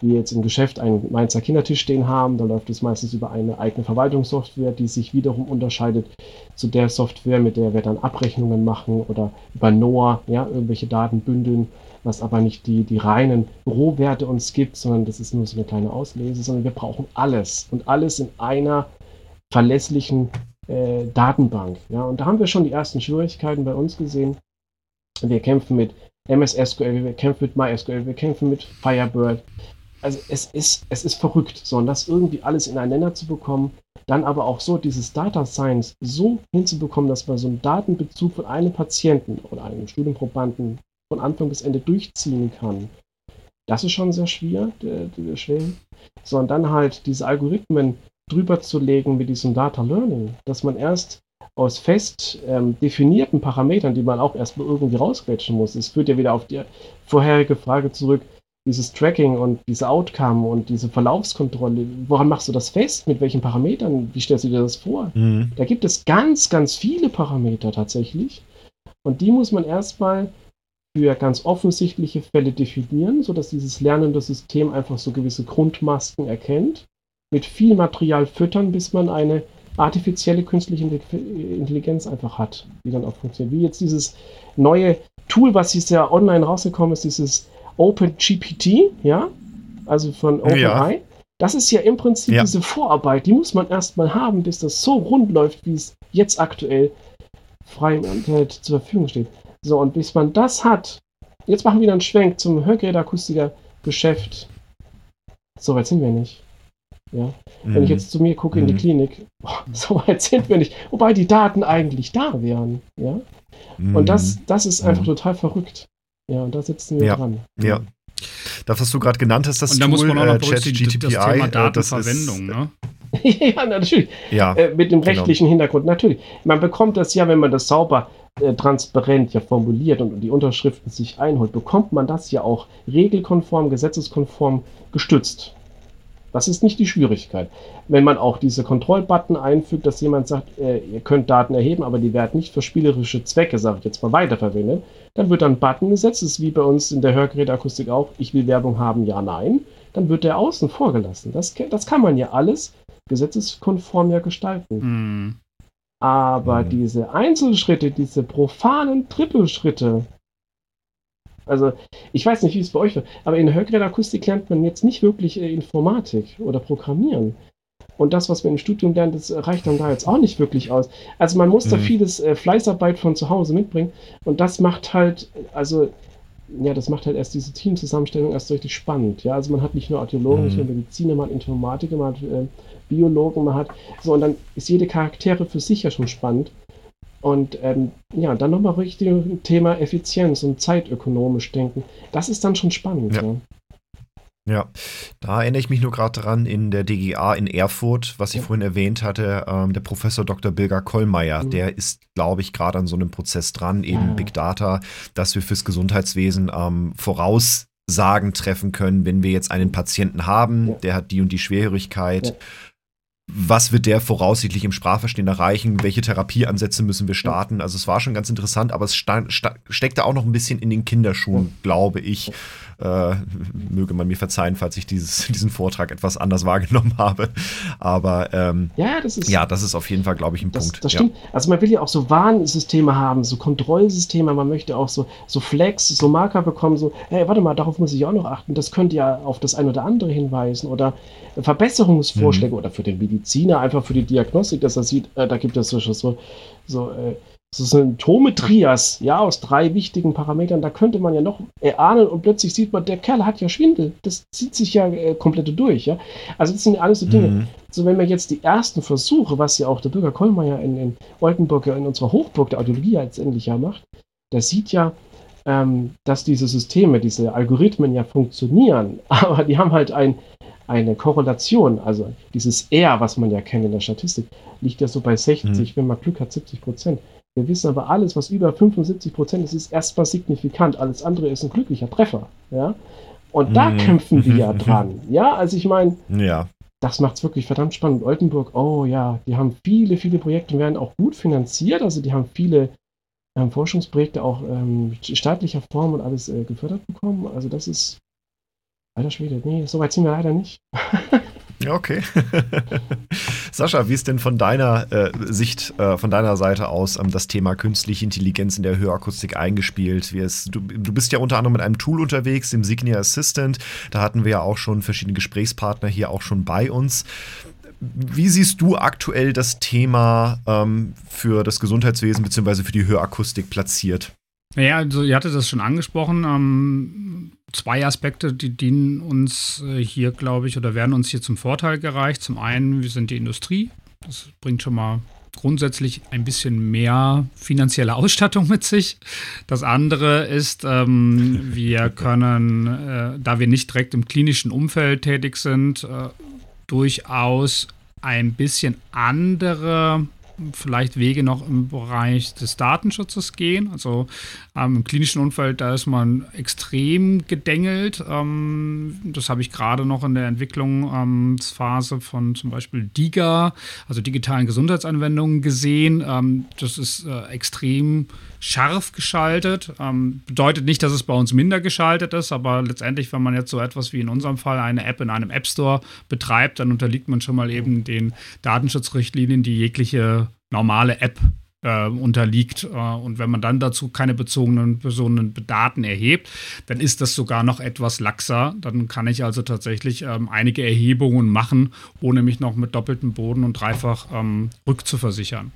wir jetzt im Geschäft einen Mainzer Kindertisch stehen haben, dann läuft es meistens über eine eigene Verwaltungssoftware, die sich wiederum unterscheidet zu der Software, mit der wir dann Abrechnungen machen oder über NOAA, ja, irgendwelche Daten bündeln, was aber nicht die, die reinen Rohwerte uns gibt, sondern das ist nur so eine kleine Auslese, sondern wir brauchen alles und alles in einer verlässlichen äh, Datenbank. Ja, und da haben wir schon die ersten Schwierigkeiten bei uns gesehen. Wir kämpfen mit MS SQL, wir kämpfen mit MySQL, wir kämpfen mit Firebird. Also es ist, es ist verrückt, so und das irgendwie alles ineinander zu bekommen, dann aber auch so dieses Data Science so hinzubekommen, dass man so einen Datenbezug von einem Patienten oder einem Studienprobanden von Anfang bis Ende durchziehen kann. Das ist schon sehr schwer, schwer. So, dann halt diese Algorithmen drüber zu legen mit diesem Data Learning, dass man erst aus fest ähm, definierten Parametern, die man auch erstmal irgendwie rausquetschen muss. Es führt ja wieder auf die vorherige Frage zurück, dieses Tracking und diese Outcome und diese Verlaufskontrolle. Woran machst du das fest? Mit welchen Parametern? Wie stellst du dir das vor? Mhm. Da gibt es ganz, ganz viele Parameter tatsächlich. Und die muss man erstmal für ganz offensichtliche Fälle definieren, sodass dieses lernende System einfach so gewisse Grundmasken erkennt mit viel Material füttern, bis man eine artifizielle künstliche Intelligenz einfach hat, die dann auch funktioniert. Wie jetzt dieses neue Tool, was jetzt ja online rausgekommen ist, dieses OpenGPT, ja, also von OpenAI. Ja. Das ist ja im Prinzip ja. diese Vorarbeit, die muss man erstmal haben, bis das so rund läuft, wie es jetzt aktuell frei im Internet zur Verfügung steht. So, und bis man das hat, jetzt machen wir einen Schwenk zum Hörgerätakustiker-Geschäft. So weit sind wir nicht. Ja? Mhm. Wenn ich mhm. jetzt zu mir gucke mhm. in die mhm. Klinik, boah, so weit sind wir nicht. Wobei die Daten eigentlich da wären. Ja? Mhm. Und das, das ist einfach mhm. total verrückt. Ja, und da sitzen wir ja. dran. Ja. Das, was du gerade genannt hast, das Und da Tool, muss man auch noch äh, berücksichtigen, das Thema Datenverwendung, ist, ne? ja, natürlich. Ja, äh, mit dem genau. rechtlichen genau. Hintergrund, natürlich. Man bekommt das ja, wenn man das sauber äh, transparent ja formuliert und die Unterschriften sich einholt, bekommt man das ja auch regelkonform, gesetzeskonform gestützt. Das ist nicht die Schwierigkeit. Wenn man auch diese Kontrollbutton einfügt, dass jemand sagt, äh, ihr könnt Daten erheben, aber die werden nicht für spielerische Zwecke, sage ich jetzt mal, weiterverwendet, dann wird dann ein Button gesetzt, das ist wie bei uns in der Hörgeräteakustik auch, ich will Werbung haben, ja, nein. Dann wird der außen vorgelassen. Das, das kann man ja alles gesetzeskonform ja gestalten. Mhm. Aber mhm. diese Einzelschritte, diese profanen Trippelschritte, also, ich weiß nicht, wie es bei euch war, aber in Hörgeräteakustik lernt man jetzt nicht wirklich äh, Informatik oder Programmieren. Und das, was man im Studium lernt, das reicht dann da jetzt auch nicht wirklich aus. Also man muss mhm. da vieles äh, Fleißarbeit von zu Hause mitbringen. Und das macht halt, also, ja, das macht halt erst diese Teamzusammenstellung erst richtig spannend. Ja, also man hat nicht nur Archäologen, mhm. nicht nur Mediziner, man hat Informatiker, man hat äh, Biologen, man hat so, und dann ist jede Charaktere für sich ja schon spannend. Und ähm, ja, dann nochmal richtig Thema Effizienz und zeitökonomisch denken. Das ist dann schon spannend. Ja. ja. Ja, da erinnere ich mich nur gerade dran in der DGA in Erfurt, was ich ja. vorhin erwähnt hatte, ähm, der Professor Dr. Bilger Kollmeier, mhm. der ist, glaube ich, gerade an so einem Prozess dran, eben ja. Big Data, dass wir fürs Gesundheitswesen ähm, Voraussagen treffen können, wenn wir jetzt einen Patienten haben, ja. der hat die und die Schwerhörigkeit was wird der voraussichtlich im Sprachverstehen erreichen, welche Therapieansätze müssen wir starten. Also es war schon ganz interessant, aber es steckte auch noch ein bisschen in den Kinderschuhen, glaube ich. Äh, möge man mir verzeihen, falls ich dieses, diesen Vortrag etwas anders wahrgenommen habe. Aber ähm, ja, das ist, ja, das ist auf jeden Fall, glaube ich, ein das, Punkt. Das stimmt. Ja. Also man will ja auch so Warnsysteme haben, so Kontrollsysteme, man möchte auch so, so Flex, so Marker bekommen, so, hey, warte mal, darauf muss ich auch noch achten, das könnte ja auf das ein oder andere hinweisen oder Verbesserungsvorschläge mhm. oder für den Mediziner, einfach für die Diagnostik, dass er sieht, äh, da gibt es so, so, so äh, Symptometrias, ja, aus drei wichtigen Parametern, da könnte man ja noch erahnen und plötzlich sieht man, der Kerl hat ja Schwindel. Das zieht sich ja äh, komplett durch, ja. Also das sind alles so Dinge. Mhm. So, wenn man jetzt die ersten Versuche, was ja auch der Bürger Kollmeier in, in Oldenburg, in unserer Hochburg der Audiologie letztendlich ja macht, der sieht ja, ähm, dass diese Systeme, diese Algorithmen ja funktionieren, aber die haben halt ein, eine Korrelation, also dieses R, was man ja kennt in der Statistik, liegt ja so bei 60, mhm. wenn man Glück hat, 70 Prozent. Wir wissen aber, alles, was über 75 Prozent ist, ist erstmal signifikant. Alles andere ist ein glücklicher Treffer. Ja? Und da mhm. kämpfen wir ja dran. Ja, also ich meine, ja. das macht es wirklich verdammt spannend. Oldenburg, oh ja, die haben viele, viele Projekte und werden auch gut finanziert. Also die haben viele ähm, Forschungsprojekte auch ähm, staatlicher Form und alles äh, gefördert bekommen. Also das ist, alter Schwede, nee, so weit sind wir leider nicht. Ja, okay. Sascha, wie ist denn von deiner äh, Sicht, äh, von deiner Seite aus ähm, das Thema künstliche Intelligenz in der Hörakustik eingespielt? Es, du, du, bist ja unter anderem mit einem Tool unterwegs, dem Signia Assistant. Da hatten wir ja auch schon verschiedene Gesprächspartner hier auch schon bei uns. Wie siehst du aktuell das Thema ähm, für das Gesundheitswesen bzw. für die Hörakustik platziert? Naja, also ihr hattet das schon angesprochen. Ähm, zwei Aspekte, die dienen uns äh, hier, glaube ich, oder werden uns hier zum Vorteil gereicht. Zum einen, wir sind die Industrie. Das bringt schon mal grundsätzlich ein bisschen mehr finanzielle Ausstattung mit sich. Das andere ist, ähm, wir können, äh, da wir nicht direkt im klinischen Umfeld tätig sind, äh, durchaus ein bisschen andere vielleicht Wege noch im Bereich des Datenschutzes gehen. Also ähm, im klinischen Umfeld, da ist man extrem gedengelt. Ähm, das habe ich gerade noch in der Entwicklungsphase von zum Beispiel DIGA, also digitalen Gesundheitsanwendungen, gesehen. Ähm, das ist äh, extrem scharf geschaltet. Ähm, bedeutet nicht, dass es bei uns minder geschaltet ist, aber letztendlich, wenn man jetzt so etwas wie in unserem Fall eine App in einem App Store betreibt, dann unterliegt man schon mal eben den Datenschutzrichtlinien, die jegliche normale App äh, unterliegt. Äh, und wenn man dann dazu keine bezogenen Personendaten erhebt, dann ist das sogar noch etwas laxer. Dann kann ich also tatsächlich ähm, einige Erhebungen machen, ohne mich noch mit doppeltem Boden und dreifach ähm, rückzuversichern.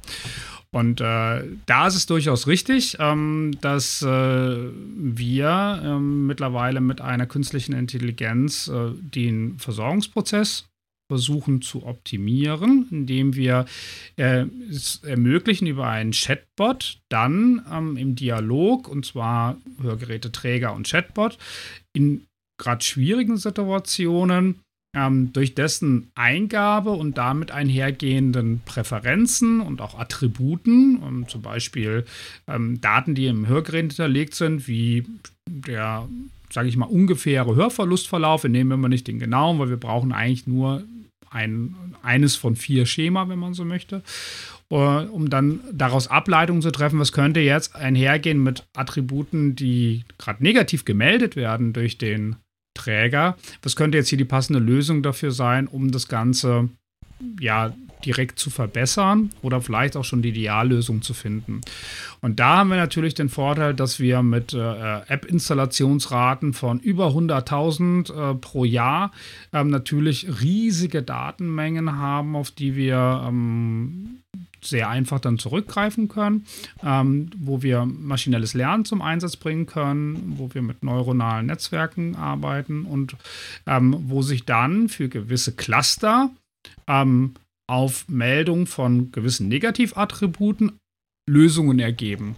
Und äh, da ist es durchaus richtig, ähm, dass äh, wir äh, mittlerweile mit einer künstlichen Intelligenz äh, den Versorgungsprozess versuchen zu optimieren, indem wir äh, es ermöglichen, über einen Chatbot dann ähm, im Dialog, und zwar Hörgeräteträger und Chatbot, in gerade schwierigen Situationen ähm, durch dessen Eingabe und damit einhergehenden Präferenzen und auch Attributen, ähm, zum Beispiel ähm, Daten, die im Hörgerät hinterlegt sind, wie der sage ich mal, ungefähre Hörverlustverlauf. Wir nehmen immer nicht den genauen, weil wir brauchen eigentlich nur ein, eines von vier Schema, wenn man so möchte. Äh, um dann daraus Ableitungen zu treffen, was könnte jetzt einhergehen mit Attributen, die gerade negativ gemeldet werden durch den Träger. Was könnte jetzt hier die passende Lösung dafür sein, um das Ganze ja direkt zu verbessern oder vielleicht auch schon die Ideallösung zu finden. Und da haben wir natürlich den Vorteil, dass wir mit äh, App-Installationsraten von über 100.000 äh, pro Jahr ähm, natürlich riesige Datenmengen haben, auf die wir ähm, sehr einfach dann zurückgreifen können, ähm, wo wir maschinelles Lernen zum Einsatz bringen können, wo wir mit neuronalen Netzwerken arbeiten und ähm, wo sich dann für gewisse Cluster ähm, auf Meldung von gewissen Negativattributen Lösungen ergeben.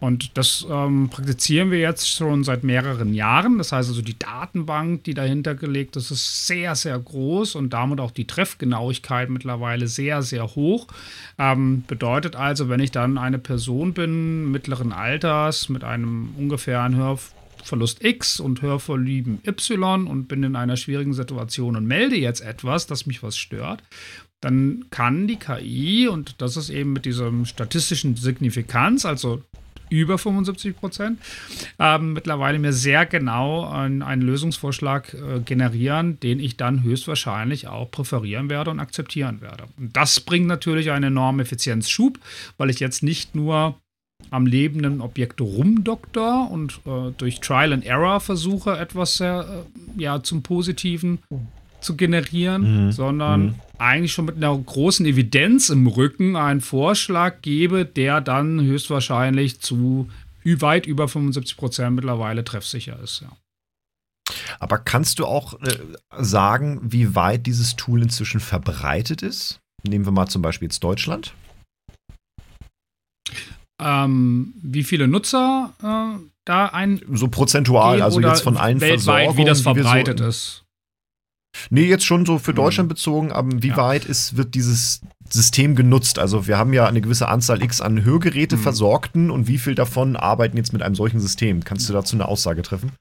Und das ähm, praktizieren wir jetzt schon seit mehreren Jahren. Das heißt also, die Datenbank, die dahinter gelegt ist, ist sehr, sehr groß und damit auch die Treffgenauigkeit mittlerweile sehr, sehr hoch. Ähm, bedeutet also, wenn ich dann eine Person bin, mittleren Alters, mit einem ungefähren Hörverlust X und Hörverlieben Y und bin in einer schwierigen Situation und melde jetzt etwas, das mich was stört, dann kann die KI, und das ist eben mit diesem statistischen Signifikanz, also über 75 Prozent, ähm, mittlerweile mir sehr genau einen, einen Lösungsvorschlag äh, generieren, den ich dann höchstwahrscheinlich auch präferieren werde und akzeptieren werde. Und das bringt natürlich einen enormen Effizienzschub, weil ich jetzt nicht nur am lebenden Objekt rumdoktor und äh, durch Trial and Error versuche, etwas äh, ja, zum Positiven zu generieren, mhm. sondern mhm. eigentlich schon mit einer großen Evidenz im Rücken einen Vorschlag gebe, der dann höchstwahrscheinlich zu weit über 75 Prozent mittlerweile treffsicher ist. Ja. Aber kannst du auch äh, sagen, wie weit dieses Tool inzwischen verbreitet ist? Nehmen wir mal zum Beispiel jetzt Deutschland. Ähm, wie viele Nutzer äh, da ein. So prozentual, also jetzt von allen weltweit, wie das verbreitet so ist. Nee, jetzt schon so für hm. Deutschland bezogen, aber wie ja. weit ist, wird dieses System genutzt? Also wir haben ja eine gewisse Anzahl X an Hörgeräte mhm. versorgten und wie viel davon arbeiten jetzt mit einem solchen System? Kannst du dazu eine Aussage treffen?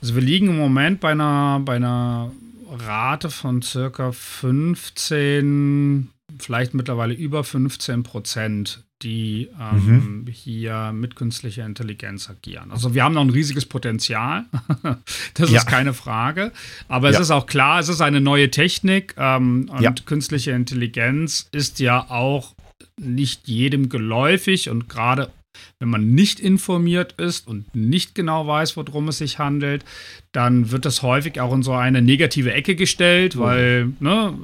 Also wir liegen im Moment bei einer, bei einer Rate von circa 15, vielleicht mittlerweile über 15 Prozent die ähm, mhm. hier mit künstlicher Intelligenz agieren. Also wir haben noch ein riesiges Potenzial, das ja. ist keine Frage. Aber ja. es ist auch klar, es ist eine neue Technik ähm, und ja. künstliche Intelligenz ist ja auch nicht jedem geläufig und gerade wenn man nicht informiert ist und nicht genau weiß, worum es sich handelt, dann wird das häufig auch in so eine negative Ecke gestellt, mhm. weil ne,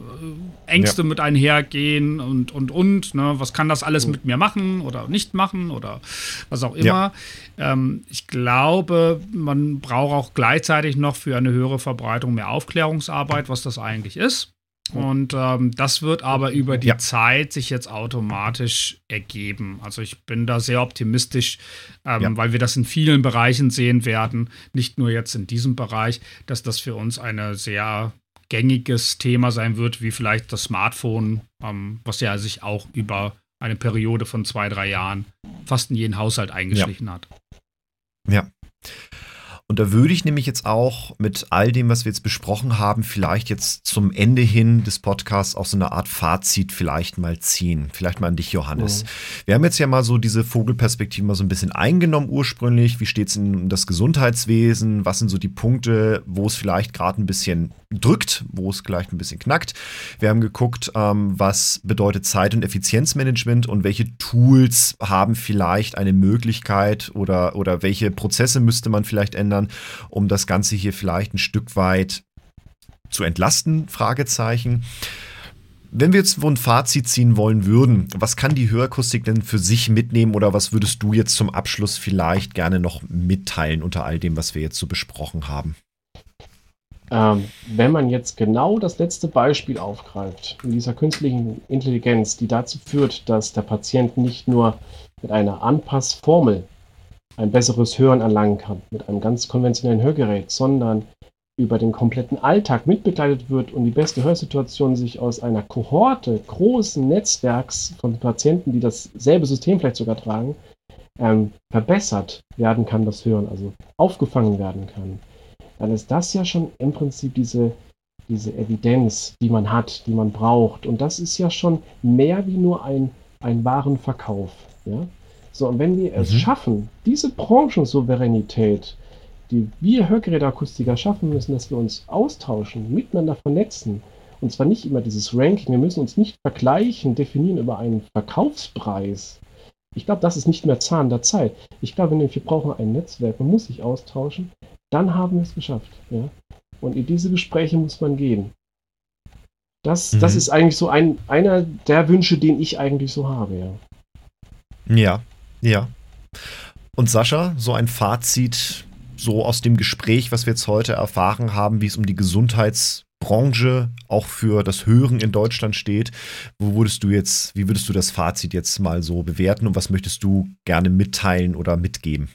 Ängste ja. mit einhergehen und, und, und. Ne, was kann das alles mit mir machen oder nicht machen oder was auch immer. Ja. Ähm, ich glaube, man braucht auch gleichzeitig noch für eine höhere Verbreitung mehr Aufklärungsarbeit, was das eigentlich ist. Und ähm, das wird aber über die ja. Zeit sich jetzt automatisch ergeben. Also ich bin da sehr optimistisch, ähm, ja. weil wir das in vielen Bereichen sehen werden, nicht nur jetzt in diesem Bereich, dass das für uns ein sehr gängiges Thema sein wird, wie vielleicht das Smartphone, ähm, was ja sich auch über eine Periode von zwei, drei Jahren fast in jeden Haushalt eingeschlichen ja. hat. Ja. Und da würde ich nämlich jetzt auch mit all dem, was wir jetzt besprochen haben, vielleicht jetzt zum Ende hin des Podcasts auch so eine Art Fazit vielleicht mal ziehen. Vielleicht mal an dich, Johannes. Mhm. Wir haben jetzt ja mal so diese Vogelperspektive mal so ein bisschen eingenommen ursprünglich. Wie steht es in das Gesundheitswesen? Was sind so die Punkte, wo es vielleicht gerade ein bisschen drückt, wo es vielleicht ein bisschen knackt. Wir haben geguckt, ähm, was bedeutet Zeit- und Effizienzmanagement und welche Tools haben vielleicht eine Möglichkeit oder, oder welche Prozesse müsste man vielleicht ändern, um das Ganze hier vielleicht ein Stück weit zu entlasten? Fragezeichen. Wenn wir jetzt ein Fazit ziehen wollen würden, was kann die Hörakustik denn für sich mitnehmen oder was würdest du jetzt zum Abschluss vielleicht gerne noch mitteilen unter all dem, was wir jetzt so besprochen haben? Ähm, wenn man jetzt genau das letzte Beispiel aufgreift, in dieser künstlichen Intelligenz, die dazu führt, dass der Patient nicht nur mit einer Anpassformel ein besseres Hören erlangen kann, mit einem ganz konventionellen Hörgerät, sondern über den kompletten Alltag mitbegleitet wird und die beste Hörsituation sich aus einer Kohorte großen Netzwerks von Patienten, die dasselbe System vielleicht sogar tragen, ähm, verbessert werden kann, das Hören, also aufgefangen werden kann, dann ist das ja schon im Prinzip diese, diese Evidenz, die man hat, die man braucht. Und das ist ja schon mehr wie nur ein, ein Warenverkauf. Ja? So, und wenn wir mhm. es schaffen, diese Branchensouveränität, die wir Hörgeräteakustiker schaffen müssen, dass wir uns austauschen, miteinander vernetzen, und zwar nicht immer dieses Ranking, wir müssen uns nicht vergleichen, definieren über einen Verkaufspreis. Ich glaube, das ist nicht mehr Zahn der Zeit. Ich glaube, wir brauchen ein Netzwerk, man muss sich austauschen, dann haben wir es geschafft. Ja? Und in diese Gespräche muss man gehen. Das, mhm. das ist eigentlich so ein, einer der Wünsche, den ich eigentlich so habe, ja. Ja, ja. Und Sascha, so ein Fazit so aus dem Gespräch, was wir jetzt heute erfahren haben, wie es um die Gesundheitsbranche auch für das Hören in Deutschland steht. Wo würdest du jetzt, wie würdest du das Fazit jetzt mal so bewerten und was möchtest du gerne mitteilen oder mitgeben?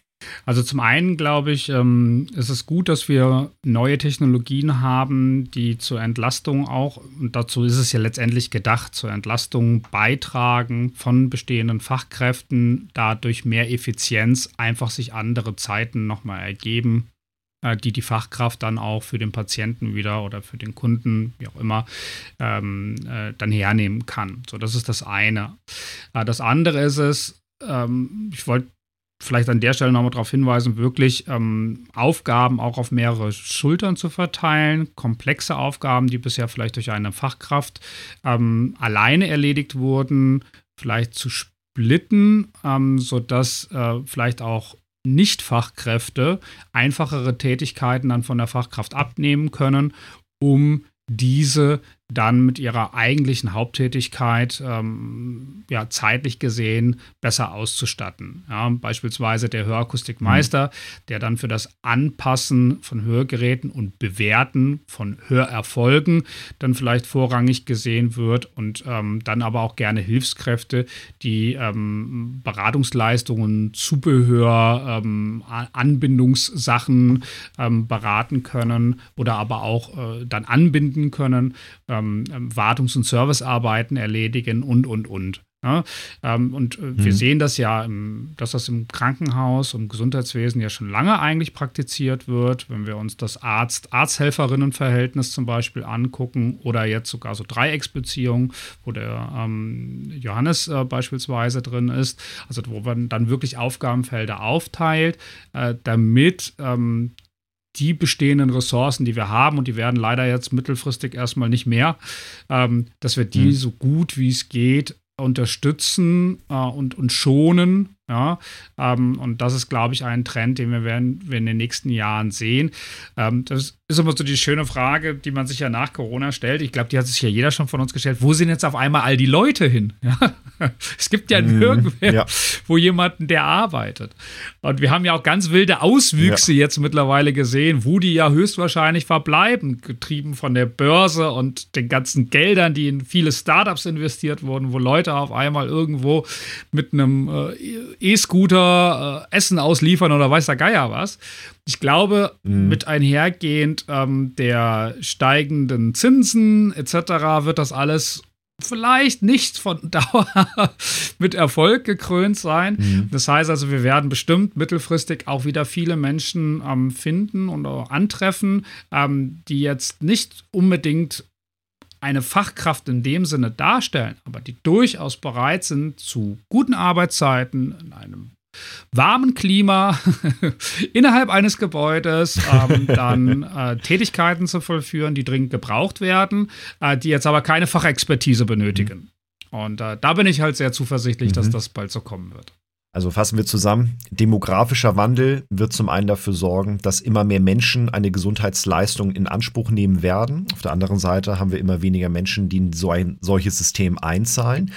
Also zum einen glaube ich, ähm, ist es gut, dass wir neue Technologien haben, die zur Entlastung auch, und dazu ist es ja letztendlich gedacht, zur Entlastung beitragen von bestehenden Fachkräften, dadurch mehr Effizienz einfach sich andere Zeiten nochmal ergeben, äh, die die Fachkraft dann auch für den Patienten wieder oder für den Kunden, wie auch immer, ähm, äh, dann hernehmen kann. So, das ist das eine. Äh, das andere ist es, ähm, ich wollte vielleicht an der Stelle nochmal darauf hinweisen, wirklich ähm, Aufgaben auch auf mehrere Schultern zu verteilen, komplexe Aufgaben, die bisher vielleicht durch eine Fachkraft ähm, alleine erledigt wurden, vielleicht zu splitten, ähm, sodass äh, vielleicht auch Nicht-Fachkräfte einfachere Tätigkeiten dann von der Fachkraft abnehmen können, um diese dann mit ihrer eigentlichen Haupttätigkeit ähm, ja, zeitlich gesehen besser auszustatten. Ja, beispielsweise der Hörakustikmeister, mhm. der dann für das Anpassen von Hörgeräten und Bewerten von Hörerfolgen dann vielleicht vorrangig gesehen wird und ähm, dann aber auch gerne Hilfskräfte, die ähm, Beratungsleistungen, Zubehör, ähm, Anbindungssachen ähm, beraten können oder aber auch äh, dann anbinden können ähm, Wartungs- und Servicearbeiten erledigen und, und, und. Ja, ähm, und äh, mhm. wir sehen das ja, im, dass das im Krankenhaus und Gesundheitswesen ja schon lange eigentlich praktiziert wird. Wenn wir uns das Arzt-Arzthelferinnen-Verhältnis zum Beispiel angucken oder jetzt sogar so Dreiecksbeziehungen, wo der ähm, Johannes äh, beispielsweise drin ist, also wo man dann wirklich Aufgabenfelder aufteilt, äh, damit ähm, die bestehenden Ressourcen, die wir haben, und die werden leider jetzt mittelfristig erstmal nicht mehr, ähm, dass wir die mhm. so gut wie es geht unterstützen äh, und, und schonen. Ja, ähm, und das ist, glaube ich, ein Trend, den wir, werden, wir in den nächsten Jahren sehen. Ähm, das ist immer so die schöne Frage, die man sich ja nach Corona stellt. Ich glaube, die hat sich ja jeder schon von uns gestellt. Wo sind jetzt auf einmal all die Leute hin? Ja? Es gibt ja mhm, nirgendwo, ja. wo jemanden, der arbeitet. Und wir haben ja auch ganz wilde Auswüchse ja. jetzt mittlerweile gesehen, wo die ja höchstwahrscheinlich verbleiben, getrieben von der Börse und den ganzen Geldern, die in viele Startups investiert wurden, wo Leute auf einmal irgendwo mit einem äh, E-Scooter äh, Essen ausliefern oder weiß der Geier was. Ich glaube, mhm. mit einhergehend ähm, der steigenden Zinsen etc. wird das alles vielleicht nicht von Dauer mit Erfolg gekrönt sein. Mhm. Das heißt also, wir werden bestimmt mittelfristig auch wieder viele Menschen ähm, finden und auch antreffen, ähm, die jetzt nicht unbedingt eine Fachkraft in dem Sinne darstellen, aber die durchaus bereit sind, zu guten Arbeitszeiten in einem warmen Klima innerhalb eines Gebäudes ähm, dann äh, Tätigkeiten zu vollführen, die dringend gebraucht werden, äh, die jetzt aber keine Fachexpertise benötigen. Mhm. Und äh, da bin ich halt sehr zuversichtlich, mhm. dass das bald so kommen wird. Also fassen wir zusammen, demografischer Wandel wird zum einen dafür sorgen, dass immer mehr Menschen eine Gesundheitsleistung in Anspruch nehmen werden. Auf der anderen Seite haben wir immer weniger Menschen, die in so ein solches System einzahlen.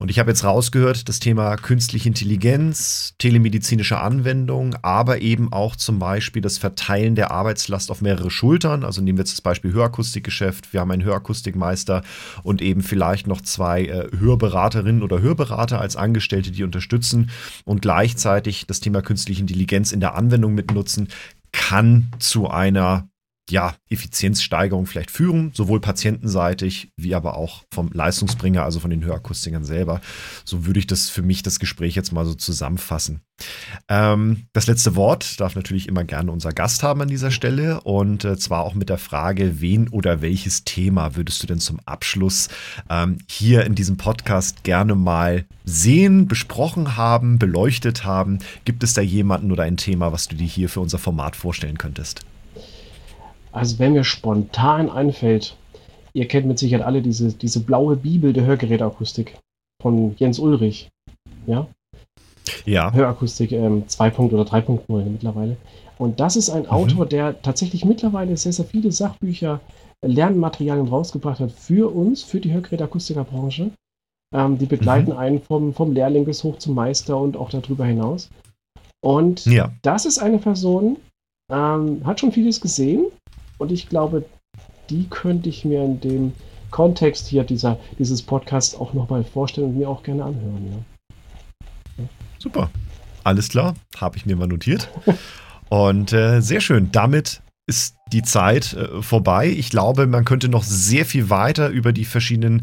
Und ich habe jetzt rausgehört, das Thema künstliche Intelligenz, telemedizinische Anwendung, aber eben auch zum Beispiel das Verteilen der Arbeitslast auf mehrere Schultern. Also nehmen wir jetzt das Beispiel Hörakustikgeschäft. Wir haben einen Hörakustikmeister und eben vielleicht noch zwei äh, Hörberaterinnen oder Hörberater als Angestellte, die unterstützen und gleichzeitig das Thema künstliche Intelligenz in der Anwendung mitnutzen, kann zu einer ja, Effizienzsteigerung vielleicht führen, sowohl patientenseitig wie aber auch vom Leistungsbringer, also von den Hörakustikern selber. So würde ich das für mich das Gespräch jetzt mal so zusammenfassen. Ähm, das letzte Wort darf natürlich immer gerne unser Gast haben an dieser Stelle und äh, zwar auch mit der Frage, wen oder welches Thema würdest du denn zum Abschluss ähm, hier in diesem Podcast gerne mal sehen, besprochen haben, beleuchtet haben? Gibt es da jemanden oder ein Thema, was du dir hier für unser Format vorstellen könntest? Also wenn mir spontan einfällt, ihr kennt mit Sicherheit alle diese, diese blaue Bibel der Hörgeräteakustik von Jens Ulrich. Ja? Ja. Hörakustik ähm, 2. oder 3.0 mittlerweile. Und das ist ein mhm. Autor, der tatsächlich mittlerweile sehr, sehr viele Sachbücher, Lernmaterialien rausgebracht hat für uns, für die Hörgeräteakustikerbranche. Ähm, die begleiten mhm. einen vom, vom Lehrling bis hoch zum Meister und auch darüber hinaus. Und ja. das ist eine Person, ähm, hat schon vieles gesehen, und ich glaube, die könnte ich mir in dem Kontext hier dieser, dieses Podcasts auch nochmal vorstellen und mir auch gerne anhören. Ja. Super. Alles klar, habe ich mir mal notiert. Und äh, sehr schön. Damit ist die Zeit äh, vorbei. Ich glaube, man könnte noch sehr viel weiter über die verschiedenen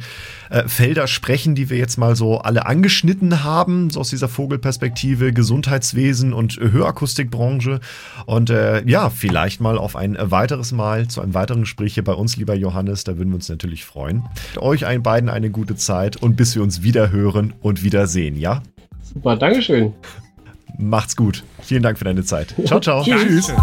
äh, Felder sprechen, die wir jetzt mal so alle angeschnitten haben, so aus dieser Vogelperspektive, Gesundheitswesen und Hörakustikbranche. Und äh, ja, vielleicht mal auf ein weiteres Mal zu einem weiteren Gespräch hier bei uns, lieber Johannes. Da würden wir uns natürlich freuen. Euch allen beiden eine gute Zeit und bis wir uns wieder hören und wiedersehen, ja? Super, Dankeschön. Macht's gut. Vielen Dank für deine Zeit. Ciao, ciao. Tschüss.